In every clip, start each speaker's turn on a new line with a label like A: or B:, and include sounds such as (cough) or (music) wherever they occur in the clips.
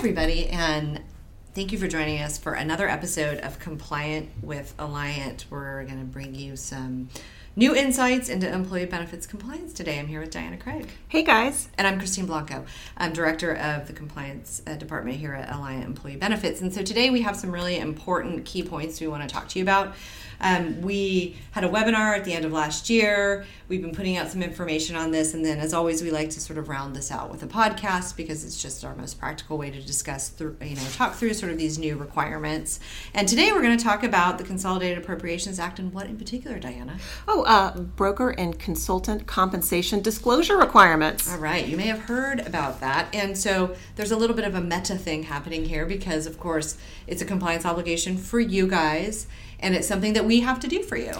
A: everybody, and thank you for joining us for another episode of Compliant with Alliant. We're going to bring you some new insights into employee benefits compliance today. I'm here with Diana Craig.
B: Hey guys.
A: And I'm Christine Blanco. I'm director of the compliance uh, department here at Alliant Employee Benefits. And so today we have some really important key points we want to talk to you about. Um, we had a webinar at the end of last year. We've been putting out some information on this, and then, as always, we like to sort of round this out with a podcast because it's just our most practical way to discuss, through, you know, talk through sort of these new requirements. And today we're going to talk about the Consolidated Appropriations Act and what in particular, Diana?
B: Oh, uh, broker and consultant compensation disclosure requirements.
A: All right, you may have heard about that, and so there's a little bit of a meta thing happening here because, of course, it's a compliance obligation for you guys and it's something that we have to do for you.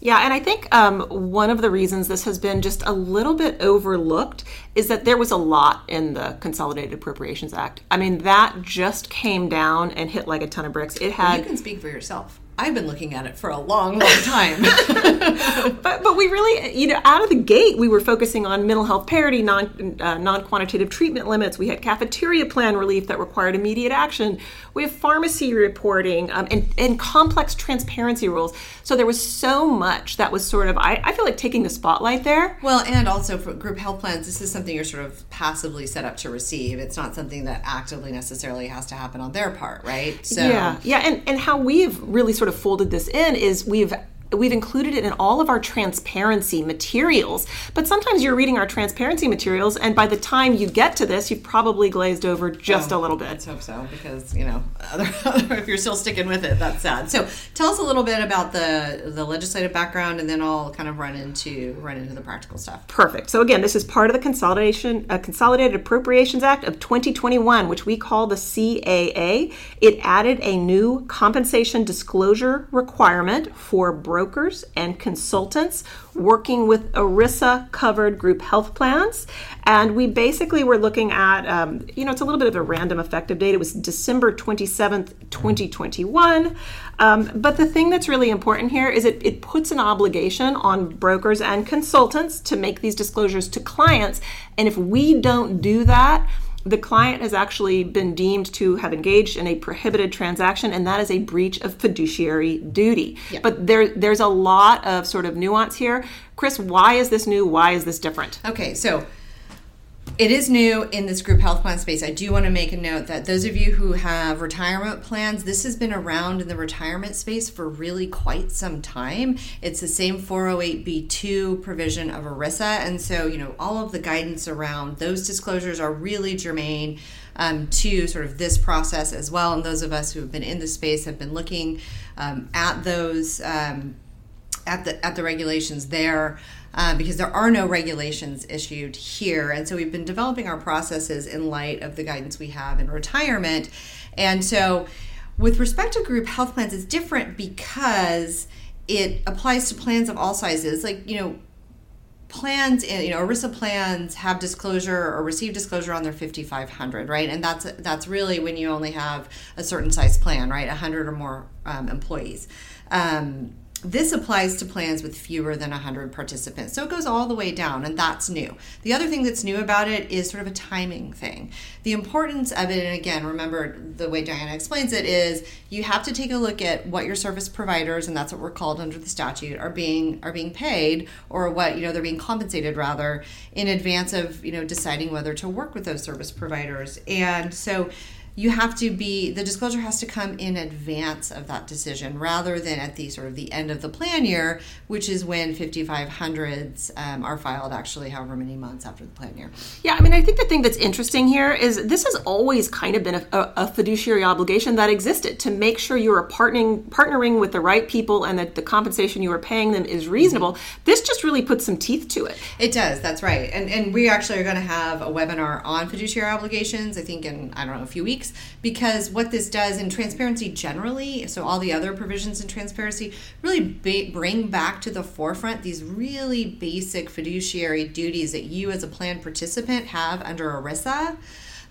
B: Yeah, and I think um, one of the reasons this has been just a little bit overlooked is that there was a lot in the Consolidated Appropriations Act. I mean, that just came down and hit like a ton of bricks. It had.
A: Well, you can speak for yourself. I've been looking at it for a long, long time. (laughs)
B: but but we really, you know, out of the gate, we were focusing on mental health parity, non uh, non quantitative treatment limits. We had cafeteria plan relief that required immediate action. We have pharmacy reporting um, and and complex transparency rules. So there was so much that was sort of I, I feel like taking the spotlight there.
A: Well, and also for group health plans, this is something you're sort of passively set up to receive. It's not something that actively necessarily has to happen on their part, right?
B: So yeah, yeah, and and how we've really sort sort of folded this in is we've we've included it in all of our transparency materials. But sometimes you're reading our transparency materials, and by the time you get to this, you've probably glazed over just oh, a little bit.
A: Let's hope so, because you know, (laughs) if you're still sticking with it, that's sad. So, tell us a little bit about the the legislative background, and then I'll kind of run into run into the practical stuff.
B: Perfect. So again, this is part of the consolidation uh, Consolidated Appropriations Act of 2021, which we call the CAA. It added a new compensation disclosure requirement for brokers and consultants working with ERISA covered group health plans. And we basically were looking at, um, you know, it's a little bit of a random effective date. It was December 27th, 2021. Um, but the thing that's really important here is it, it puts an obligation on brokers and consultants to make these disclosures to clients. And if we don't do that, the client has actually been deemed to have engaged in a prohibited transaction, and that is a breach of fiduciary duty. But there, there's a lot of sort of nuance here. Chris, why is this new? Why is this different?
A: Okay, so it is new in this group health plan space. I do want to make a note that those of you who have retirement plans, this has been around in the retirement space for really quite some time. It's the same 408b2 provision of ERISA. And so, you know, all of the guidance around those disclosures are really germane um, to sort of this process as well. And those of us who have been in the space have been looking um, at those. Um, at the at the regulations there uh, because there are no regulations issued here. And so we've been developing our processes in light of the guidance we have in retirement. And so with respect to group health plans, it's different because it applies to plans of all sizes. Like, you know, plans you know ERISA plans have disclosure or receive disclosure on their 5500 right and that's that's really when you only have a certain size plan right 100 or more um, employees um, this applies to plans with fewer than 100 participants. So it goes all the way down, and that's new. The other thing that's new about it is sort of a timing thing. The importance of it, and again, remember the way Diana explains it, is you have to take a look at what your service providers, and that's what we're called under the statute, are being are being paid, or what you know they're being compensated rather, in advance of you know deciding whether to work with those service providers. And so you have to be the disclosure has to come in advance of that decision rather than at the sort of the end of the plan year which is when 5500s um, are filed actually however many months after the plan year.
B: Yeah i mean i think the thing that's interesting here is this has always kind of been a, a fiduciary obligation that existed to make sure you are partnering partnering with the right people and that the compensation you are paying them is reasonable. Mm-hmm. this just really puts some teeth to it.
A: It does that's right. And and we actually are going to have a webinar on fiduciary obligations i think in i don't know a few weeks because what this does in transparency generally, so all the other provisions in transparency, really ba- bring back to the forefront these really basic fiduciary duties that you as a plan participant have under ERISA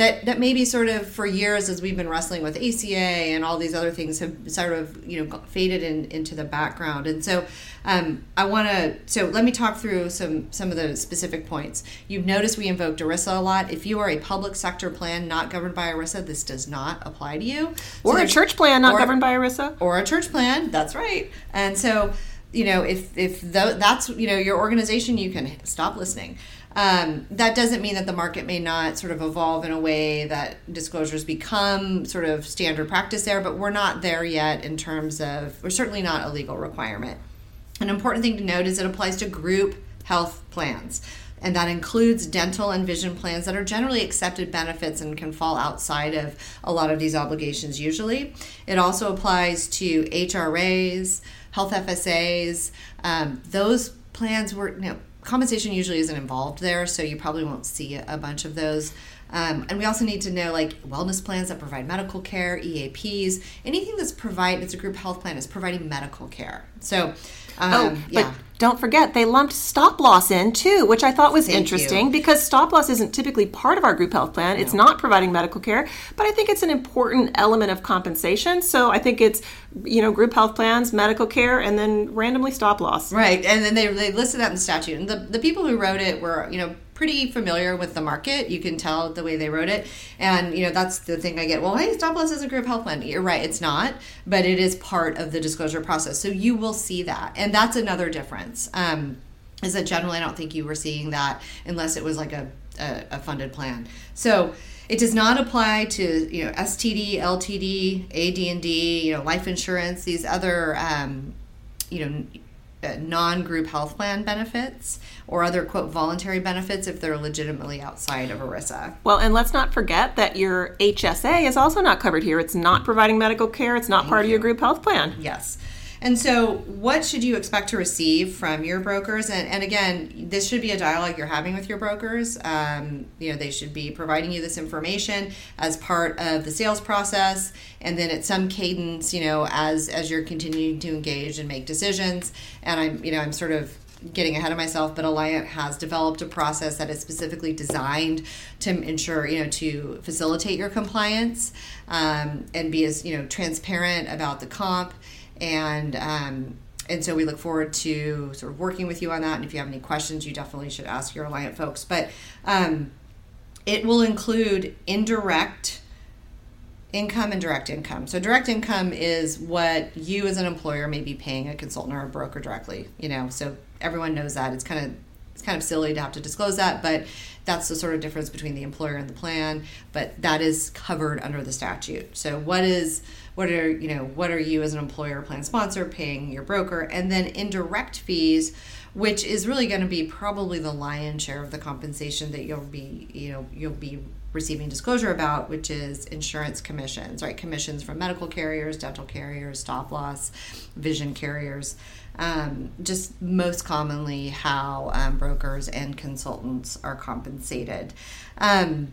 A: that that maybe sort of for years as we've been wrestling with ACA and all these other things have sort of you know faded in, into the background. And so um, I want to so let me talk through some some of the specific points. You've noticed we invoked ERISA a lot. If you are a public sector plan not governed by ERISA, this does not apply to you.
B: or
A: So
B: a church plan not
A: or-
B: governed by ERISA.
A: or a church plan. That's right. And so, you know, if if tho- that's you know your organization, you can stop listening. Um, that doesn't mean that the market may not sort of evolve in a way that disclosures become sort of standard practice there, but we're not there yet in terms of we're certainly not a legal requirement. An important thing to note is it applies to group health plans. And that includes dental and vision plans that are generally accepted benefits and can fall outside of a lot of these obligations usually. It also applies to HRAs, health FSAs. Um, those plans were, you know, compensation usually isn't involved there, so you probably won't see a bunch of those. Um, and we also need to know like wellness plans that provide medical care, EAPs, anything that's provide it's a group health plan is providing medical care. So, um,
B: Oh,
A: yeah.
B: but don't forget they lumped stop loss in too, which I thought was
A: Thank
B: interesting
A: you.
B: because stop loss isn't typically part of our group health plan. It's not providing medical care, but I think it's an important element of compensation. So I think it's you know group health plans, medical care, and then randomly stop loss.
A: Right, and then they, they listed that in the statute. And the, the people who wrote it were, you know, pretty familiar with the market. You can tell the way they wrote it. And, you know, that's the thing I get. Well, hey, stop loss is a group health plan. You're right, it's not, but it is part of the disclosure process. So you will see that. And that's another difference. Um, is that generally I don't think you were seeing that unless it was like a, a, a funded plan. So it does not apply to you know STD, LTD, AD&D, you know life insurance, these other um, you know uh, non-group health plan benefits or other quote voluntary benefits if they're legitimately outside of ERISA.
B: Well, and let's not forget that your HSA is also not covered here. It's not providing medical care. It's not part of your group health plan.
A: Yes. And so, what should you expect to receive from your brokers? And, and again, this should be a dialogue you're having with your brokers. Um, you know, they should be providing you this information as part of the sales process, and then at some cadence, you know, as as you're continuing to engage and make decisions. And I'm, you know, I'm sort of getting ahead of myself, but Alliant has developed a process that is specifically designed to ensure, you know, to facilitate your compliance um, and be as, you know, transparent about the comp. And, um, and so we look forward to sort of working with you on that. And if you have any questions, you definitely should ask your Alliant folks. But um, it will include indirect income and direct income. So direct income is what you as an employer may be paying a consultant or a broker directly, you know. So everyone knows that. It's kind of it's kind of silly to have to disclose that, but that's the sort of difference between the employer and the plan, but that is covered under the statute. So what is what are, you know, what are you as an employer plan sponsor paying your broker and then indirect fees which is really going to be probably the lion's share of the compensation that you'll be, you know, you'll be receiving disclosure about, which is insurance commissions, right? Commissions from medical carriers, dental carriers, stop loss, vision carriers. Um, just most commonly how um, brokers and consultants are compensated. Um,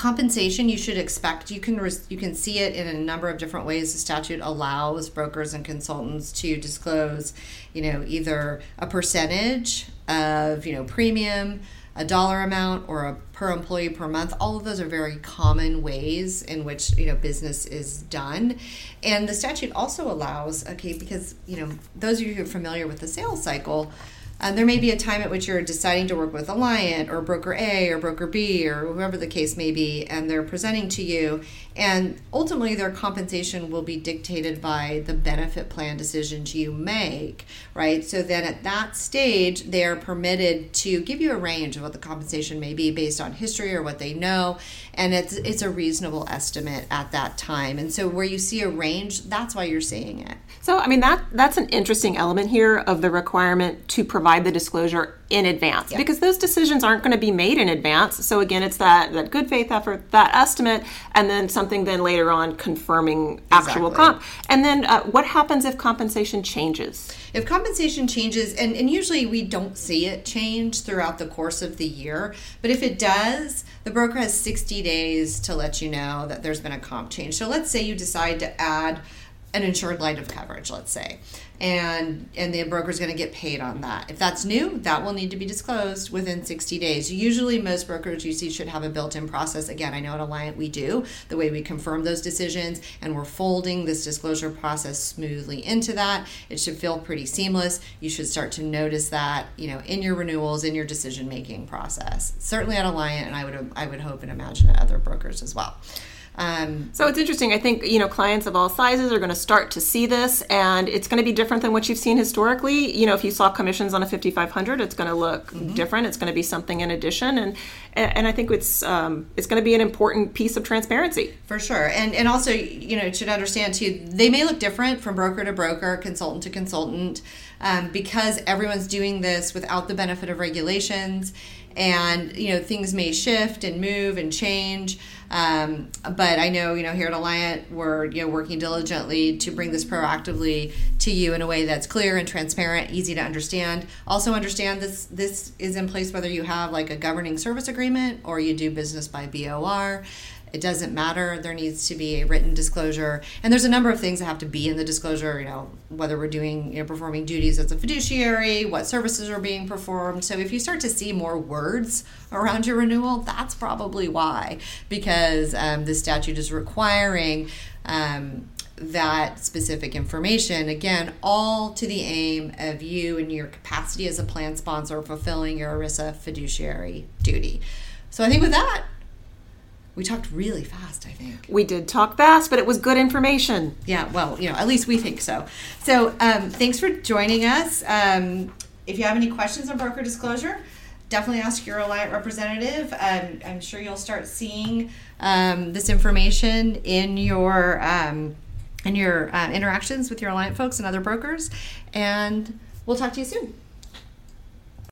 A: compensation you should expect. You can you can see it in a number of different ways. The statute allows brokers and consultants to disclose you know either a percentage of you know premium a dollar amount or a per employee per month. All of those are very common ways in which you know business is done. And the statute also allows okay because you know those of you who are familiar with the sales cycle uh, there may be a time at which you're deciding to work with a Alliant or broker A or broker B or whoever the case may be, and they're presenting to you. And ultimately, their compensation will be dictated by the benefit plan decisions you make, right? So then at that stage, they are permitted to give you a range of what the compensation may be based on history or what they know, and it's it's a reasonable estimate at that time. And so where you see a range, that's why you're seeing it.
B: So, I mean that that's an interesting element here of the requirement to provide the disclosure in advance because those decisions aren't going to be made in advance. So again, it's that that good faith effort, that estimate, and then something then later on confirming actual
A: Exactly.
B: comp. And then uh, what happens if compensation changes?
A: If compensation changes, and, and usually we don't see it change throughout the course of the year, but if it does, the broker has 60 days to let you know that there's been a comp change. So let's say you decide to add an insured line of coverage, let's say, and and the broker is going to get paid on that. If that's new, that will need to be disclosed within 60 days. Usually, most brokers you see should have a built-in process. Again, I know at Alliant we do the way we confirm those decisions, and we're folding this disclosure process smoothly into that. It should feel pretty seamless. You should start to notice that you know in your renewals, in your decision-making process. Certainly at Alliant, and I would I would hope and imagine at other brokers as well.
B: Um, so it's interesting. I think you know clients of all sizes are going to start to see this, and it's going to be different than what you've seen historically. You know, if you saw commissions on a 5500, it's going to look mm-hmm. different. It's going to be something in addition, and and I think it's um, it's going to be an important piece of transparency
A: for sure. And and also you know should understand too they may look different from broker to broker, consultant to consultant, um, because everyone's doing this without the benefit of regulations and you know things may shift and move and change um, but i know you know here at alliant we're you know working diligently to bring this proactively to you in a way that's clear and transparent easy to understand. Also understand this this is in place whether you have like a governing service agreement or you do business by bor it doesn't matter. There needs to be a written disclosure, and there's a number of things that have to be in the disclosure. You know, whether we're doing, you know, performing duties as a fiduciary, what services are being performed. So if you start to see more words around your renewal, that's probably why, because um, the statute is requiring. Um, that specific information again all to the aim of you and your capacity as a plan sponsor fulfilling your ERISA fiduciary duty so i think with that we talked really fast, I think.
B: We did talk fast, but it was good information.
A: Yeah, well, you know, at least we think so. So, um, thanks for joining us. Um, if you have any questions on broker disclosure, definitely ask your Alliant representative. Um, I'm sure you'll start seeing um, this information in your um, in your uh, interactions with your Alliant folks and other brokers. And we'll talk to you soon.